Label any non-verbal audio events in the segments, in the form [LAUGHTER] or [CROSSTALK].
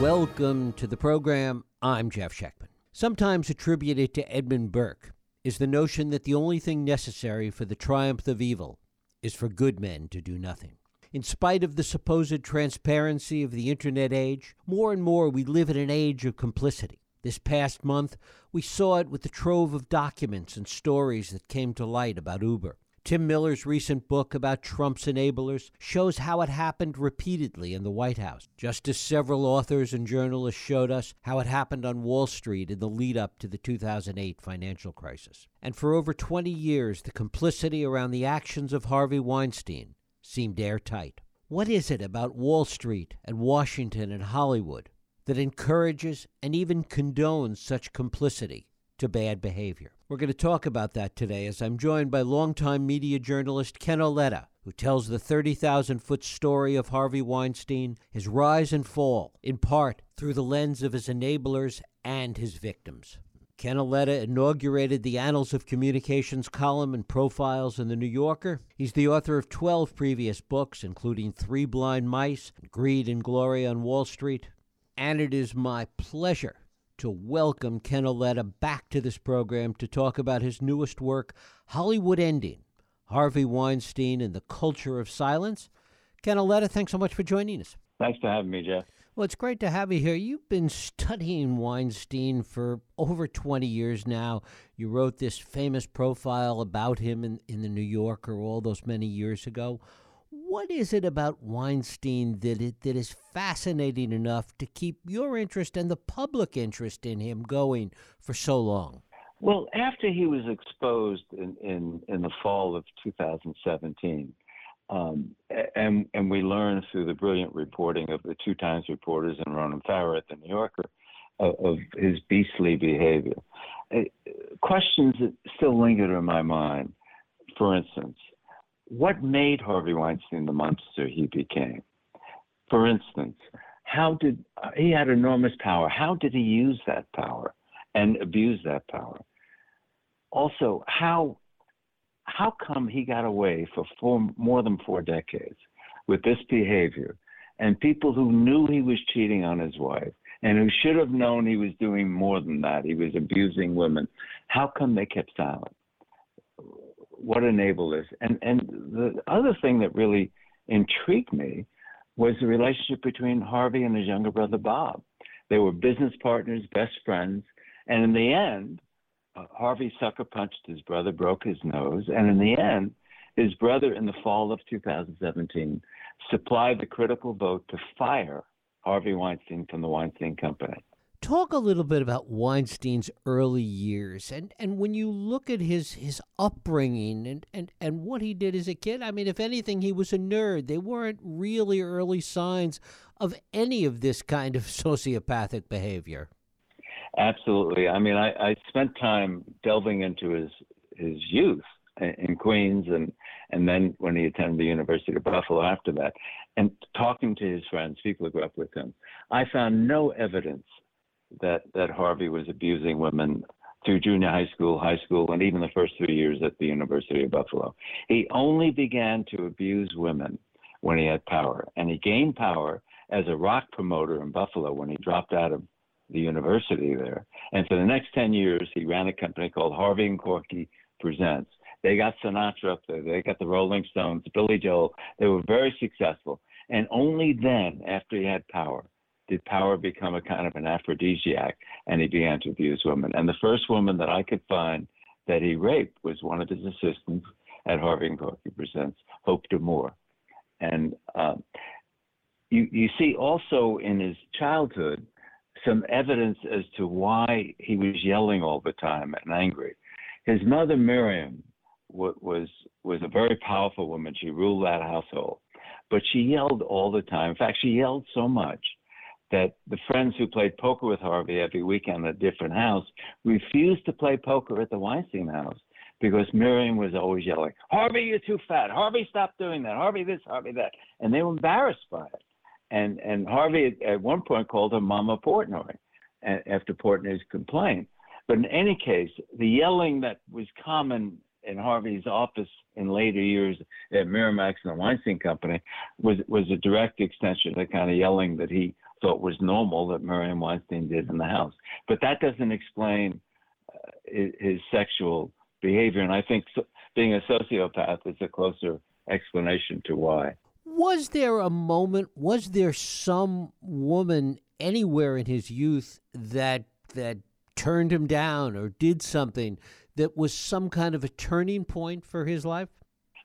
Welcome to the program. I'm Jeff Schechtman. Sometimes attributed to Edmund Burke is the notion that the only thing necessary for the triumph of evil is for good men to do nothing. In spite of the supposed transparency of the internet age, more and more we live in an age of complicity. This past month, we saw it with the trove of documents and stories that came to light about Uber. Tim Miller's recent book about Trump's enablers shows how it happened repeatedly in the White House, just as several authors and journalists showed us how it happened on Wall Street in the lead up to the 2008 financial crisis. And for over 20 years, the complicity around the actions of Harvey Weinstein seemed airtight. What is it about Wall Street and Washington and Hollywood that encourages and even condones such complicity to bad behavior? We're going to talk about that today as I'm joined by longtime media journalist Ken Auletta, who tells the 30,000 foot story of Harvey Weinstein, his rise and fall, in part through the lens of his enablers and his victims. Ken Auletta inaugurated the Annals of Communications column and profiles in The New Yorker. He's the author of 12 previous books, including Three Blind Mice, Greed and Glory on Wall Street. And it is my pleasure to welcome Ken Auletta back to this program to talk about his newest work, Hollywood Ending Harvey Weinstein and the Culture of Silence. Ken Auletta, thanks so much for joining us. Thanks for having me, Jeff. Well, it's great to have you here. You've been studying Weinstein for over 20 years now. You wrote this famous profile about him in, in the New Yorker all those many years ago. What is it about Weinstein that it, that is fascinating enough to keep your interest and the public interest in him going for so long? Well, after he was exposed in, in, in the fall of 2017, um, and and we learned through the brilliant reporting of the two Times reporters and Ronan Farrow at the New Yorker of, of his beastly behavior. Uh, questions that still linger in my mind. For instance, what made Harvey Weinstein the monster he became? For instance, how did uh, he had enormous power? How did he use that power and abuse that power? Also, how how come he got away for four, more than four decades with this behavior? And people who knew he was cheating on his wife and who should have known he was doing more than that, he was abusing women, how come they kept silent? What enabled this? And and the other thing that really intrigued me was the relationship between Harvey and his younger brother Bob. They were business partners, best friends, and in the end, uh, Harvey sucker punched his brother, broke his nose, and in the end, his brother, in the fall of 2017, supplied the critical vote to fire Harvey Weinstein from the Weinstein Company. Talk a little bit about Weinstein's early years, and, and when you look at his his upbringing and, and, and what he did as a kid. I mean, if anything, he was a nerd. They weren't really early signs of any of this kind of [LAUGHS] sociopathic behavior. Absolutely. I mean, I, I spent time delving into his his youth in Queens, and and then when he attended the University of Buffalo after that, and talking to his friends, people who grew up with him, I found no evidence that that Harvey was abusing women through junior high school, high school, and even the first three years at the University of Buffalo. He only began to abuse women when he had power, and he gained power as a rock promoter in Buffalo when he dropped out of the university there. And for the next 10 years, he ran a company called Harvey and Corky Presents. They got Sinatra up there, they got the Rolling Stones, Billy Joel. They were very successful. And only then, after he had power, did power become a kind of an aphrodisiac and he began to abuse women. And the first woman that I could find that he raped was one of his assistants at Harvey and Corky Presents, Hope D'Amour. And um, you, you see also in his childhood, some evidence as to why he was yelling all the time and angry. His mother Miriam was was a very powerful woman. She ruled that household, but she yelled all the time. In fact, she yelled so much that the friends who played poker with Harvey every weekend at a different house refused to play poker at the Weinstein house because Miriam was always yelling, "Harvey, you're too fat. Harvey, stop doing that. Harvey, this, Harvey, that," and they were embarrassed by it and and Harvey at one point called her Mama Portnoy after Portnoy's complaint. But in any case, the yelling that was common in Harvey's office in later years at Miramax and the Weinstein Company was was a direct extension of the kind of yelling that he thought was normal that Miriam Weinstein did in the house. But that doesn't explain uh, his, his, sexual behavior. And I think so, being a sociopath is a closer explanation to why. Was there a moment, was there some woman anywhere in his youth that that turned him down or did something that was some kind of a turning point for his life?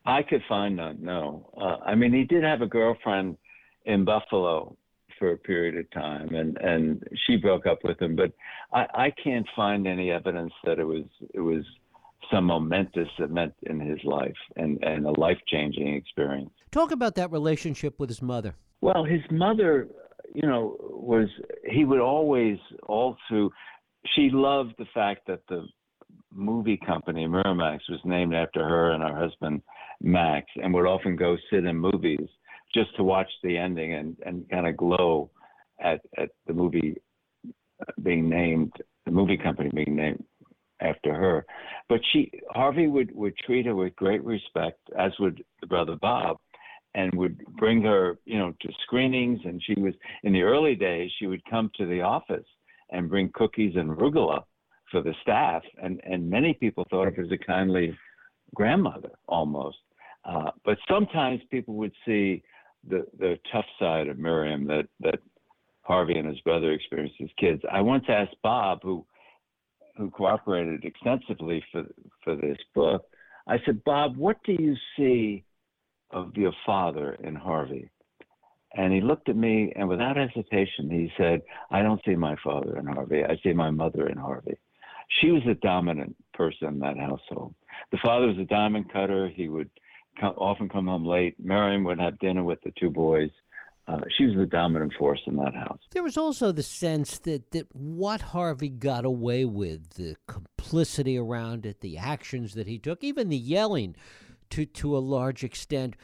I could find none. No, uh, I mean he did have a girlfriend in Buffalo for a period of time, and and she broke up with him. But I, I can't find any evidence that it was it was some momentous event in his life and and a life changing experience. Talk about that relationship with his mother. Well, his mother, you know, was he would always all through. She loved the fact that the movie company Miramax was named after her and her husband Max, and would often go sit in movies just to watch the ending and, and kind of glow at, at the movie being named, the movie company being named after her. But she, Harvey would, would treat her with great respect, as would the brother Bob, and would bring her, you know, to screenings. And she was, in the early days, she would come to the office and bring cookies and arugula for the staff. And, and many people thought of her as a kindly grandmother almost. Uh, but sometimes people would see the the tough side of Miriam that that Harvey and his brother experienced as kids. I once asked Bob, who who cooperated extensively for for this book. I said, Bob, what do you see of your father in Harvey? And he looked at me, and without hesitation, he said, I don't see my father in Harvey. I see my mother in Harvey. She was a dominant person in that household. The father was a diamond cutter. He would come, often come home late. Miriam would have dinner with the two boys. Uh, she was the dominant force in that house. There was also the sense that, that what Harvey got away with, the complicity around it, the actions that he took, even the yelling to, to a large extent,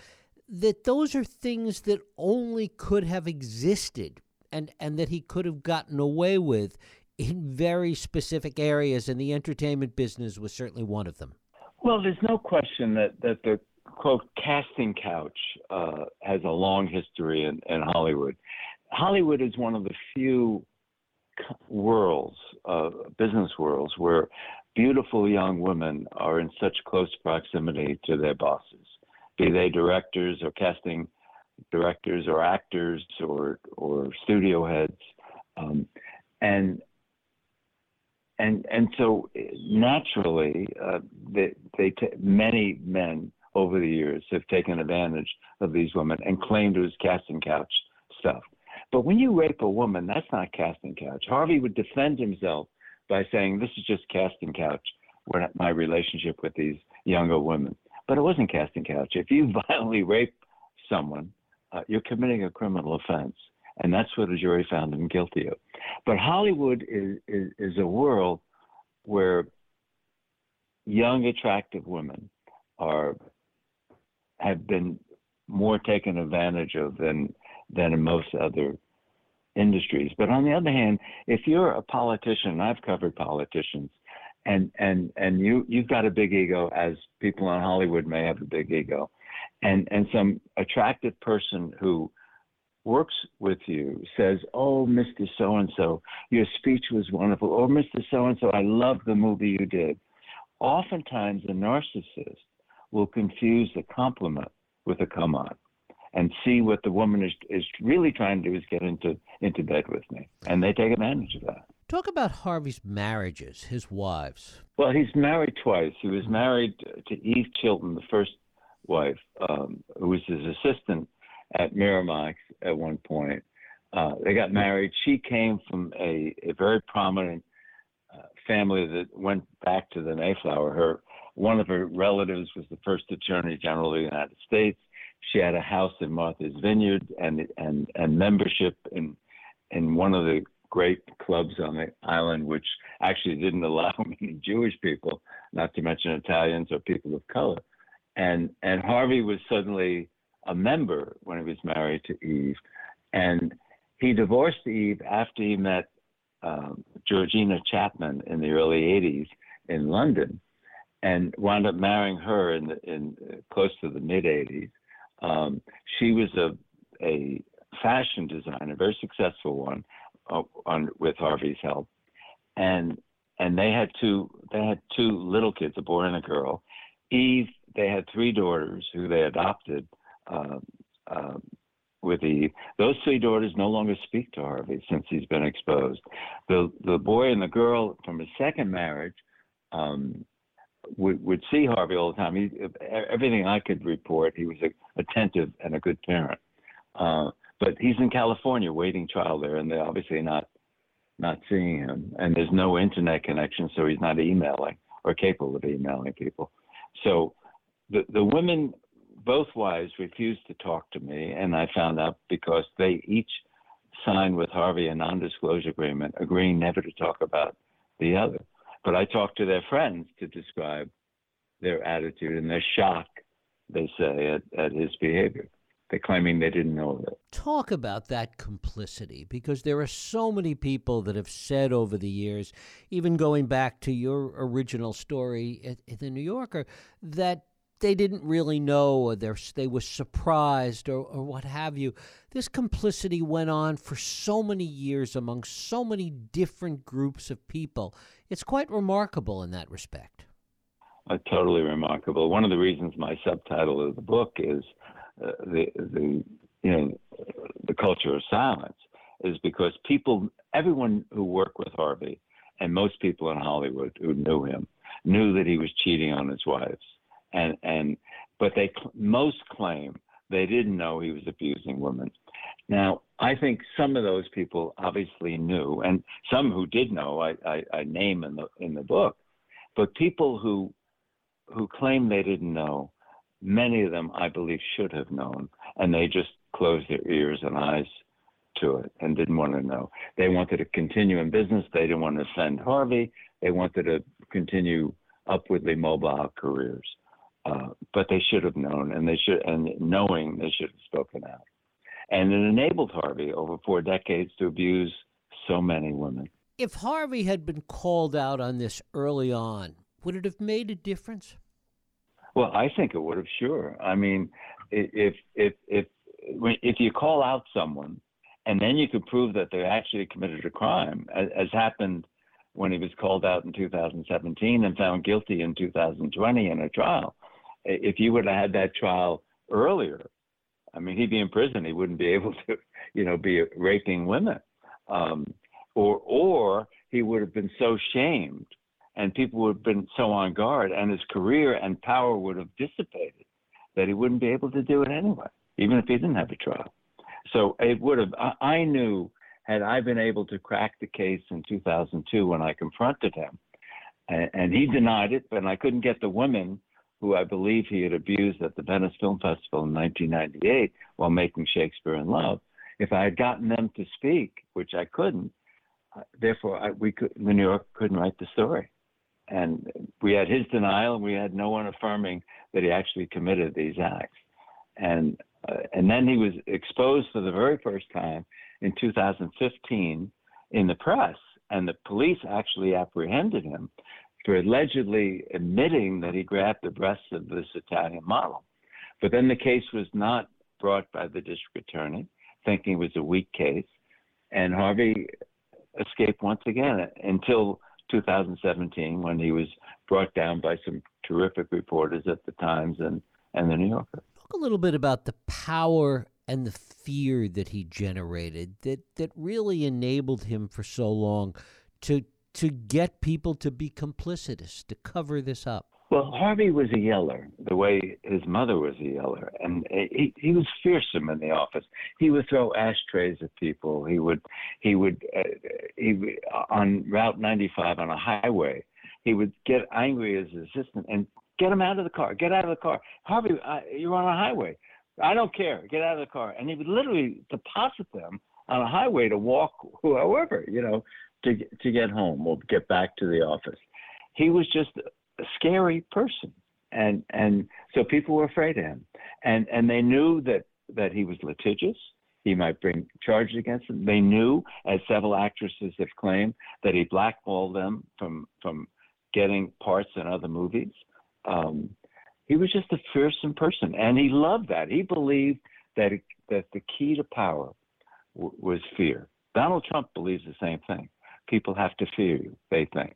that those are things that only could have existed and, and that he could have gotten away with in very specific areas, and the entertainment business was certainly one of them. Well, there's no question that, that the quote casting couch uh, has a long history in, in, Hollywood. Hollywood is one of the few worlds, uh, business worlds, where beautiful young women are in such close proximity to their bosses, be they directors or casting directors or actors or or studio heads, um, and and and so naturally uh, they, they t- many men over the years have taken advantage of these women and claimed it was casting couch stuff. But when you rape a woman, that's not casting couch. Harvey would defend himself by saying, This is just casting couch, my relationship with these younger women. But it wasn't casting couch. If you [LAUGHS] violently rape someone, uh, you're committing a criminal offense. And that's what a jury found him guilty of. But Hollywood is, is, is a world where young, attractive women are have been more taken advantage of than than in most other industries. But on the other hand, if you're a politician, I've covered politicians, and and and you you've got a big ego, as people in Hollywood may have a big ego, and and some attractive person who works with you says, "Oh, Mr. So and So, your speech was wonderful," or "Mr. So and So, I love the movie you did." Oftentimes, a narcissist will confuse a compliment with a come on and see what the woman is, is really trying to do is get into, into bed with me. And they take advantage of that. Talk about Harvey's marriages, his wives. Well, he's married twice. He was married to Eve Chilton, the first wife, um, who was his assistant at Miramax at one point. Uh, they got married. She came from a, a very prominent uh, family that went back to the Mayflower. Her one of her relatives was the first Attorney General of the United States. She had a house in Martha's Vineyard and and and membership in in one of the great clubs on the island, which actually didn't [LAUGHS] allow many Jewish people, not to mention Italians or people of color. And and Harvey was suddenly a member when he was married to Eve, and he divorced Eve after he met um, Georgina Chapman in the early '80s in London and wound up marrying her in the, in uh, close to the mid 80s. Um, she was a a fashion designer, very successful one, uh, on with Harvey's help, and and they had two they had two little kids, a boy and a girl. Eve, they had three daughters who they adopted. Uh, uh, with Eve, those three daughters no longer speak to Harvey since he's been exposed. The the boy and the girl from his second marriage um, would would see Harvey all the time. He, everything I could report, he was a, attentive and a good parent. Uh, but he's in California waiting trial there, and they're obviously not not seeing him. And there's no internet connection, so he's not emailing or capable of emailing people. So the the women, both wives, refused to talk to me, and I found out because they each signed with Harvey a non-disclosure agreement, agreeing never to talk about the other. But I talked to their friends to describe their attitude and their shock, they say, at, at his behavior. They're claiming they didn't know it. Talk about that complicity because there are so many people that have said over the years, even going back to your original story at, at the New Yorker, that they didn't really know or they were surprised or, or what have you. This complicity went on for so many years among so many different groups of people. It's quite remarkable in that respect. Uh, totally remarkable. One of the reasons my subtitle of the book is uh, the the you know the culture of silence is because people, everyone who worked with Harvey, and most people in Hollywood who knew him, knew that he was cheating on his wives and and but they most claim they didn't know he was abusing women. Now, I think some of those people obviously knew, and some who did know, I, I, I name in the in the book. But people who who claim they didn't know, many of them I believe should have known, and they just closed their ears and eyes to it and didn't want to know. They wanted to continue in business. They didn't want to send Harvey. They wanted to continue upwardly mobile careers. Uh, but they should have known, and they should, and knowing they should have spoken out. And it enabled Harvey over four decades to abuse so many women. If Harvey had been called out on this early on, would it have made a difference? Well, I think it would have. Sure. I mean, if if if if you call out someone, and then you could prove that they actually committed a crime, as, as happened when he was called out in 2017 and found guilty in 2020 in a trial, if you would have had that trial earlier, I mean, he'd be in prison. He wouldn't be able to, you know, be raping women, um, or or he would have been so shamed, and people would have been so on guard, and his career and power would have dissipated, that he wouldn't be able to do it anyway, even if he didn't have a trial. So it would have. I, I knew had I been able to crack the case in 2002 when I confronted him, and, and he denied it, but I couldn't get the women who I believe he had abused at the Venice Film Festival in 1998 while making Shakespeare in Love. If I had gotten them to speak, which I couldn't, uh, therefore I, we could, New York couldn't write the story. And we had his denial, and we had no one affirming that he actually committed these acts. And uh, and then he was exposed for the very first time in 2015 in the press, and the police actually apprehended him for allegedly admitting that he grabbed the breasts of this Italian model. But then the case was not brought by the district attorney, thinking it was a weak case, and Harvey escaped once again until 2017 when he was brought down by some terrific reporters at the Times and, and the New Yorker. Talk a little bit about the power and the fear that he generated that, that really enabled him for so long to to get people to be complicitous, to cover this up? Well, Harvey was a yeller, the way his mother was a yeller, and he he was fearsome in the office. He would throw ashtrays at people. He would he would uh, he on Route 95 on a highway. He would get angry as his assistant and get him out of the car. Get out of the car, Harvey. I, you're on a highway. I don't care. Get out of the car. And he would literally deposit them on a highway to walk, however, you know, to to get home or get back to the office. He was just a scary person, and and so people were afraid of him, and and they knew that that he was litigious. He might bring charges against them. They knew, as several actresses have claimed, that he blackballed them from from getting parts in other movies. Um, he was just a fearsome person, and he loved that. He believed that that the key to power w- was fear. Donald Trump believes the same thing. People have to fear you, they think.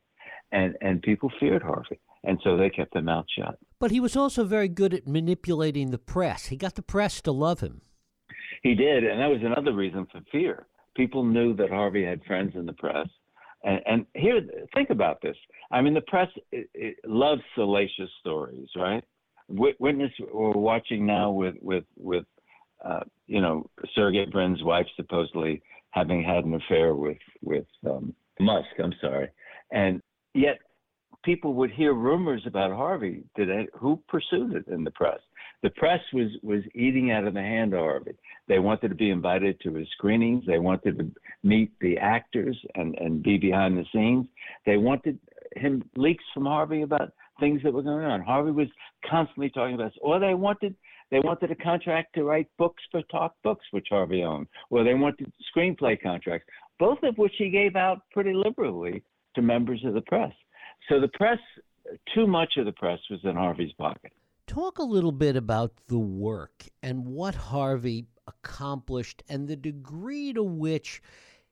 And, and people feared Harvey. And so they kept their mouth shut. But he was also very good at manipulating the press. He got the press to love him. He did. And that was another reason for fear. People knew that Harvey had friends in the press. And, and here, think about this. I mean, the press it, it loves salacious stories, right? Witness we're watching now with with with uh, you know Sergey Brin's wife supposedly having had an affair with with um, Musk. I'm sorry, and yet people would hear rumors about Harvey. Did who pursued it in the press? The press was was eating out of the hand of Harvey. They wanted to be invited to his screenings. They wanted to meet the actors and and be behind the scenes. They wanted him leaks from Harvey about things that were going on. Harvey was constantly talking about this. Or they wanted they wanted a contract to write books for Talk Books, which Harvey owned. Or they wanted screenplay contracts, both of which he gave out pretty liberally to members of the press. So the press, too much of the press was in Harvey's pocket. Talk a little bit about the work and what Harvey accomplished and the degree to which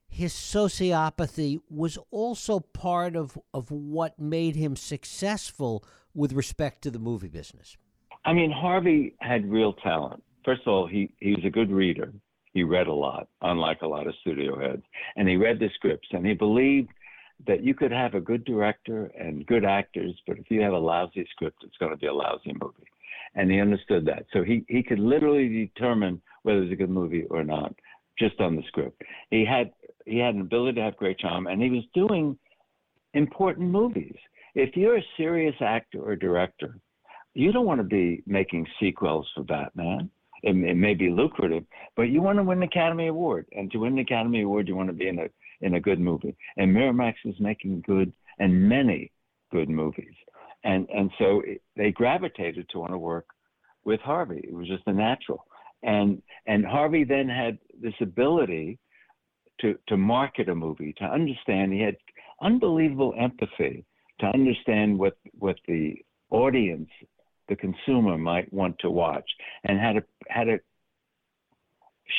his sociopathy was also part of, of what made him successful with respect to the movie business. I mean, Harvey had real talent. First of all, he, he was a good reader. He read a lot, unlike a lot of studio heads. And he read the scripts and he believed that you could have a good director and good actors, but if you have a lousy script, it's going to be a lousy movie. And he understood that. So he, he could literally determine whether it's a good movie or not just on the script. He had he had an ability to have great charm, and he was doing important movies. If you're a serious actor or director, you don't want to be making sequels for Batman. It, it may be lucrative, but you want to win an Academy Award, and to win an Academy Award, you want to be in a in a good movie. And Miramax was making good and many good movies, and and so it, they gravitated to want to work with Harvey. It was just a natural. And and Harvey then had this ability to to market a movie, to understand. He had unbelievable empathy to understand what what the audience, the consumer, might want to watch, and how to how to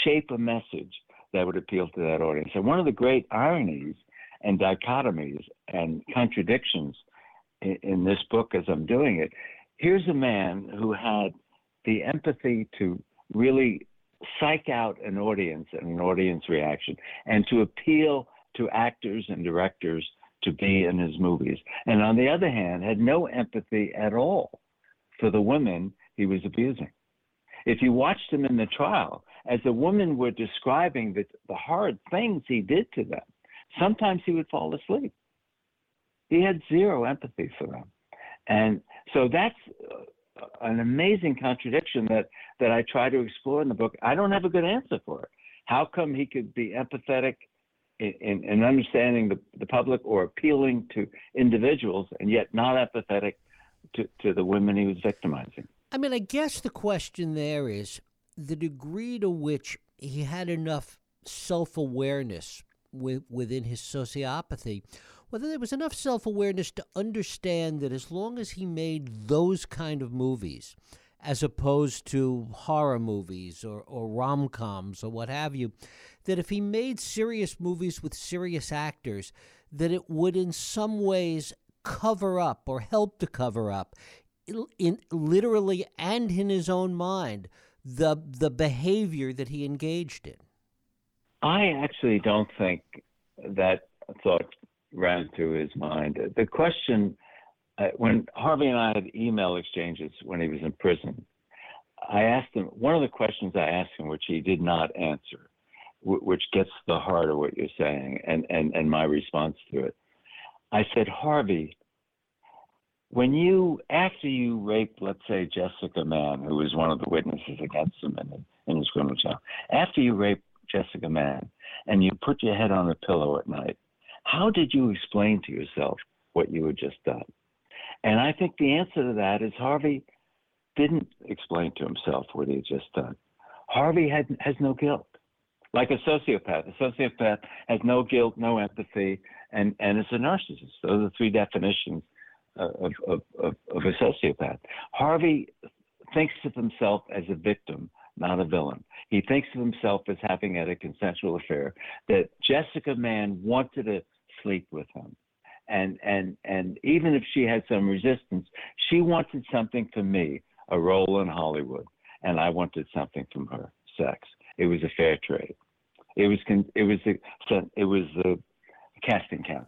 shape a message that would appeal to that audience. And one of the great ironies and dichotomies and contradictions in, in this book, as I'm doing it, here's a man who had the empathy to really psych out an audience and an audience reaction and to appeal to actors and directors to be in his movies. And on the other hand, had no empathy at all for the women he was abusing. If you watched him in the trial, as the women were describing the, the hard things he did to them, sometimes he would fall asleep. He had zero empathy for them. And so that's uh, an amazing contradiction that that I try to explore in the book. I don't have a good answer for it. How come he could be empathetic in, in, in understanding the, the public or appealing to individuals and yet not empathetic to, to the women he was victimizing? I mean, I guess the question there is the degree to which he had enough self awareness with, within his sociopathy whether there was enough self awareness to understand that as long as he made those kind of movies, as opposed to horror movies or, or rom coms or what have you, that if he made serious movies with serious actors, that it would in some ways cover up or help to cover up, in, literally and in his own mind, the the behavior that he engaged in. I actually don't think that thought ran through his mind. The question, uh, when Harvey and I had email exchanges when he was in prison, I asked him one of the questions I asked him, which he did not answer, w- which gets the heart of what you're saying and, and, and my response to it. I said, Harvey, when you, after you raped, let's say, Jessica Mann, who was one of the witnesses against him in, in his criminal trial, after you raped Jessica Mann and you put your head on a pillow at night how did you explain to yourself what you had just done? And I think the answer to that is Harvey didn't explain to himself what he had just done. Harvey had, has no guilt, like a sociopath. A sociopath has no guilt, no empathy, and, and is a narcissist. Those are the three definitions of, of, of, of a sociopath. Harvey thinks of himself as a victim, not a villain. He thinks of himself as having had a consensual affair, that Jessica Mann wanted to sleep with him. And and and even if she had some resistance, she wanted something from me, a role in Hollywood, and I wanted something from her, sex. It was a fair trade. It was it was a, it was the casting couch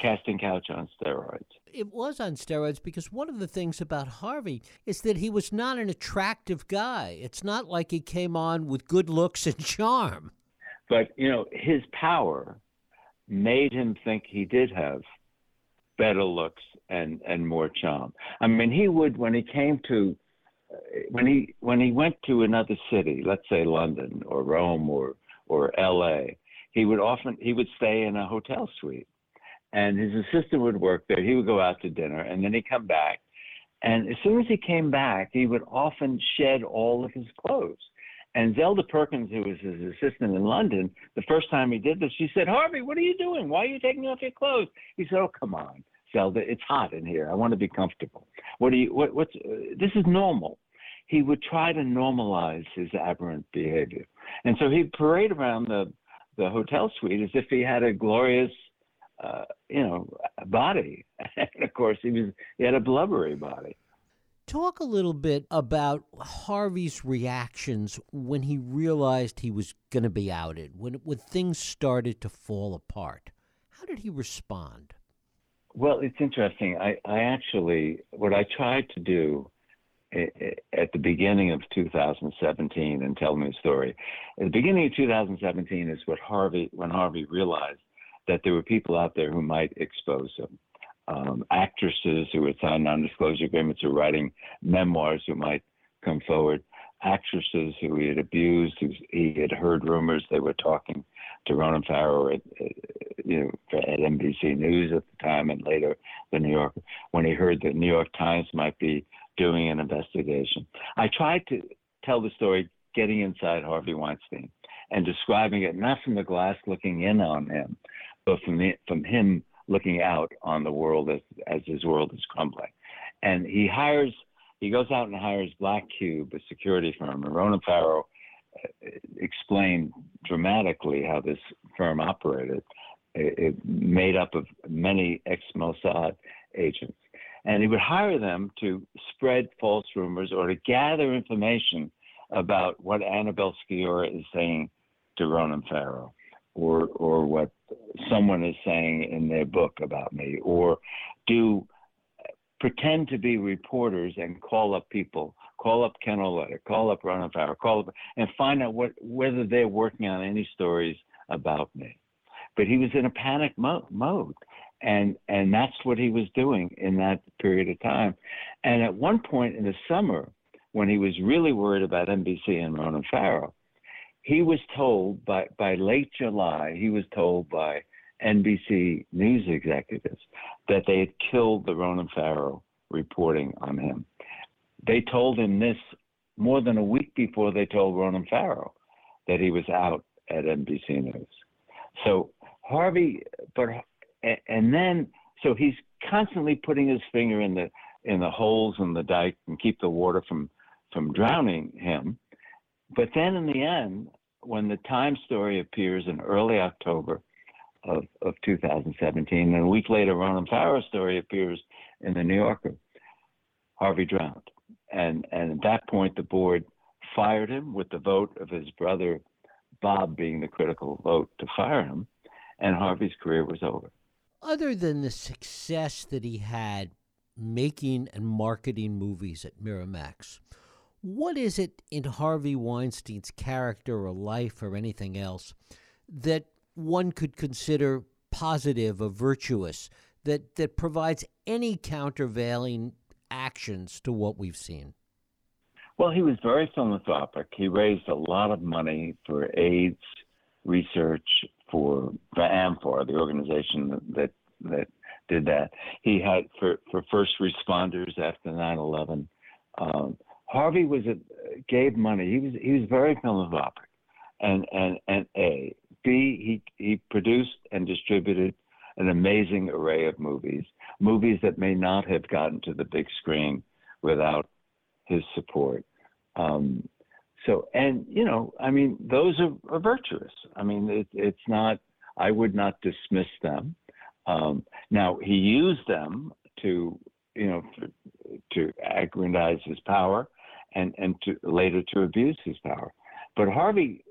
casting couch on steroids. It was on steroids because one of the things about Harvey is that he was not an attractive guy. It's not like he came on with good looks and [LAUGHS] charm. But, you know, his power made him think he did have better looks and, and more charm. I mean, he would, when he came to, uh, when he when he went to another city, let's say London or Rome or or L.A., he would often he would stay in a hotel suite and his assistant would work there. He would go out to dinner, and then he'd come back. And as soon as he came back, he would often shed all of his clothes. And Zelda Perkins, who was his assistant in London, the first time he did this, she said, Harvey, what are you doing? Why are you taking off your clothes? He said, Oh, come on, Zelda, it's hot in here. I want to be comfortable. What do you? What, what's? Uh, this is normal. He would try to normalize his aberrant behavior, and so he'd parade around the the hotel suite as if he had a glorious uh, you know, body. [LAUGHS] and of course, he was he had a blubbery body. Talk a little bit about Harvey's reactions when he realized he was going to be outed, when when things started to fall apart. How did he respond? Well, it's interesting. I, I actually, what I tried to do at the beginning of 2017 and tell me a story. At the beginning of 2017 is what Harvey, when Harvey realized that there were people out there who might expose him. Um, actresses who had signed non-disclosure agreements or writing memoirs who might come forward. Actresses who he had abused, who he had heard rumors they were talking to Ronan Farrow at, you know, at NBC News at the time and later the New York. when he heard the New York Times might be doing an investigation. I tried to tell the story getting inside Harvey Weinstein and describing it not from the glass looking in on him, but from the, from him looking out on the world as as his world is crumbling. And he hires he goes out and hires Black Cube, a security firm, and Ronan Farrow uh, explained dramatically how this firm operated. It, it made up of many ex-Mossad agents, and he would hire them to spread false rumors or to gather information about what Annabella Sciorra is saying to Ronan Farrow or or what someone is saying in their book about me, or do pretend to be reporters and call up people, call up Ken Auletta, call up Ronan Farrow, call up and find out what whether they're working on any stories about me. But he was in a panic mo- mode, and and that's what he was doing in that period of time. And at one point in the summer, when he was really worried about NBC and Ronan Farrow, he was told by by late July, he was told by NBC news executives that they had killed the Ronan Farrow reporting on him. They told him this more than a week before they told Ronan Farrow that he was out at NBC News. So Harvey, but and then so he's constantly putting his finger in the in the holes in the dike and keep the water from from drowning him. But then in the end, when the Time story appears in early October of, of 2017, and a week later, Ronan Farrow's story appears in the New Yorker, Harvey drowned. And, and at that point, the board fired him with the vote of his brother Bob being the critical vote to fire him, and Harvey's career was over. Other than the success that he had making and marketing movies at Miramax, what is it in Harvey Weinstein's character or life or anything else that one could consider positive or virtuous that, that provides any countervailing actions to what we've seen? Well, he was very philanthropic. He raised a lot of money for AIDS research for, for AMFAR, the organization that that did that. He had for, for first responders after 9/11. Um, Harvey was a, gave money. He was he was very philanthropic, and and and a b he he produced and distributed an amazing array of movies, movies that may not have gotten to the big screen without his support. Um, So, and you know, I mean, those are, are virtuous. I mean, it, it's not. I would not dismiss them. Um, now, he used them to, you know, to aggrandize his power, and and to later to abuse his power. But Harvey,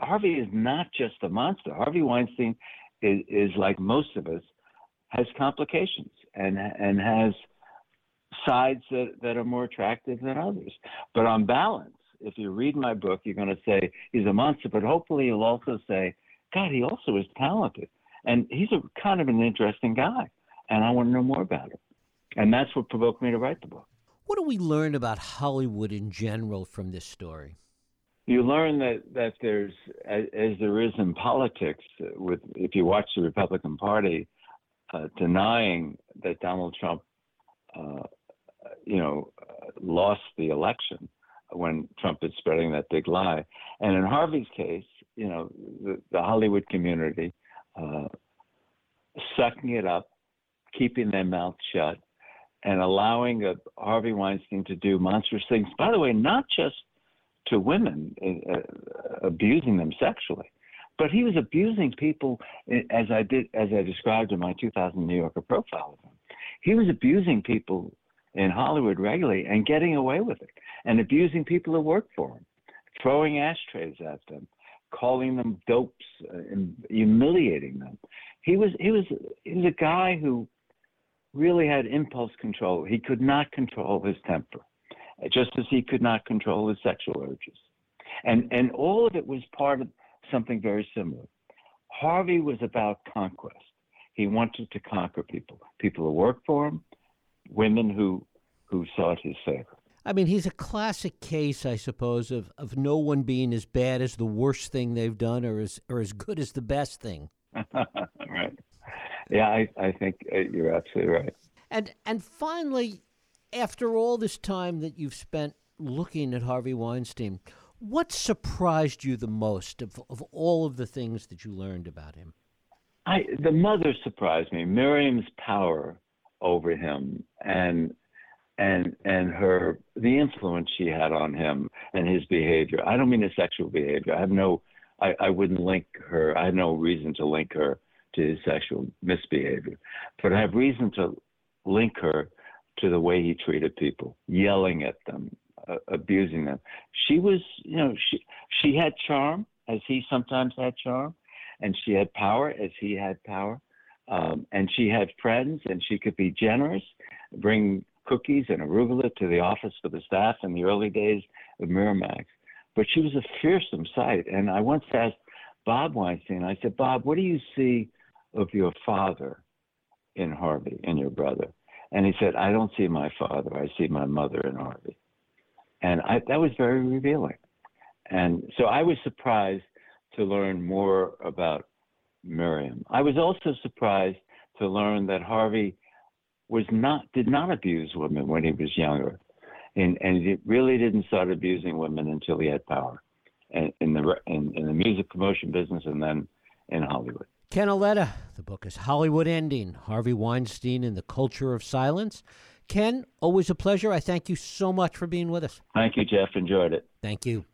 Harvey is not just a monster. Harvey Weinstein is, is like most of us, has complications and and has sides that, that are more attractive than others. But on balance, if you read my book, you're going to say he's a monster, but hopefully you'll also say, God, he also is talented. And he's a kind of an interesting guy. And I want to know more about him. And that's what provoked me to write the book. What do we learn about Hollywood in general from this story? You learn that, that there's, as, as there is in politics, with if you watch the Republican Party, uh, denying that Donald Trump, uh, you know, uh, lost the election when Trump is spreading that big lie. And in Harvey's case, you know, the, the Hollywood community uh, sucking it up, keeping their mouth shut, and allowing a Harvey Weinstein to do monstrous things. By the way, not just to women, uh, abusing them sexually, but he was abusing people as I did, as I described in my 2000 New Yorker profile of him. He was abusing people in Hollywood regularly and getting away with it, and abusing people who work for him, throwing ashtrays at them, calling them dopes, uh, and humiliating them. He was he was he was a guy who really had impulse control. He could not control his temper, just as he could not control his sexual urges, and and all of it was part of something very similar. Harvey was about conquest. He wanted to conquer people, people who worked for him, women who who sought his favor. I mean, he's a classic case, I suppose, of, of no one being as bad as the worst thing they've done or as or as good as the best thing. [LAUGHS] right. Yeah, I, I think uh, you're absolutely right. And and finally, after all this time that you've spent looking at Harvey Weinstein, what surprised you the most of, of all of the things that you learned about him? I the mother surprised me. Miriam's power over him and and and her the influence she had on him and his behavior. I don't mean his sexual behavior. I have no I, I wouldn't link her I have no reason to link her to his sexual misbehavior. But I have reason to link her to the way he treated people, yelling at them, uh, abusing them. She was, you know, she she had charm as he sometimes had charm, and she had power as he had power, um, and she had friends, and she could be generous, bring cookies and arugula to the office for the staff in the early days of Miramax. But she was a fearsome sight, and I once asked Bob Weinstein. I said, Bob, what do you see of your father in Harvey and your brother? And he said, I don't see my father. I see my mother in Harvey and I, that was very revealing. And so I was surprised to learn more about Miriam. I was also surprised to learn that Harvey was not did not abuse women when he was younger, and and he really didn't start abusing women until he had power, in, in the in, in the music promotion business and then in Hollywood. Ken Auletta, the book is Hollywood Ending: Harvey Weinstein and the Culture of Silence. Ken, always a pleasure. I thank you so much for being with us. Thank you, Jeff. Enjoyed it. Thank you.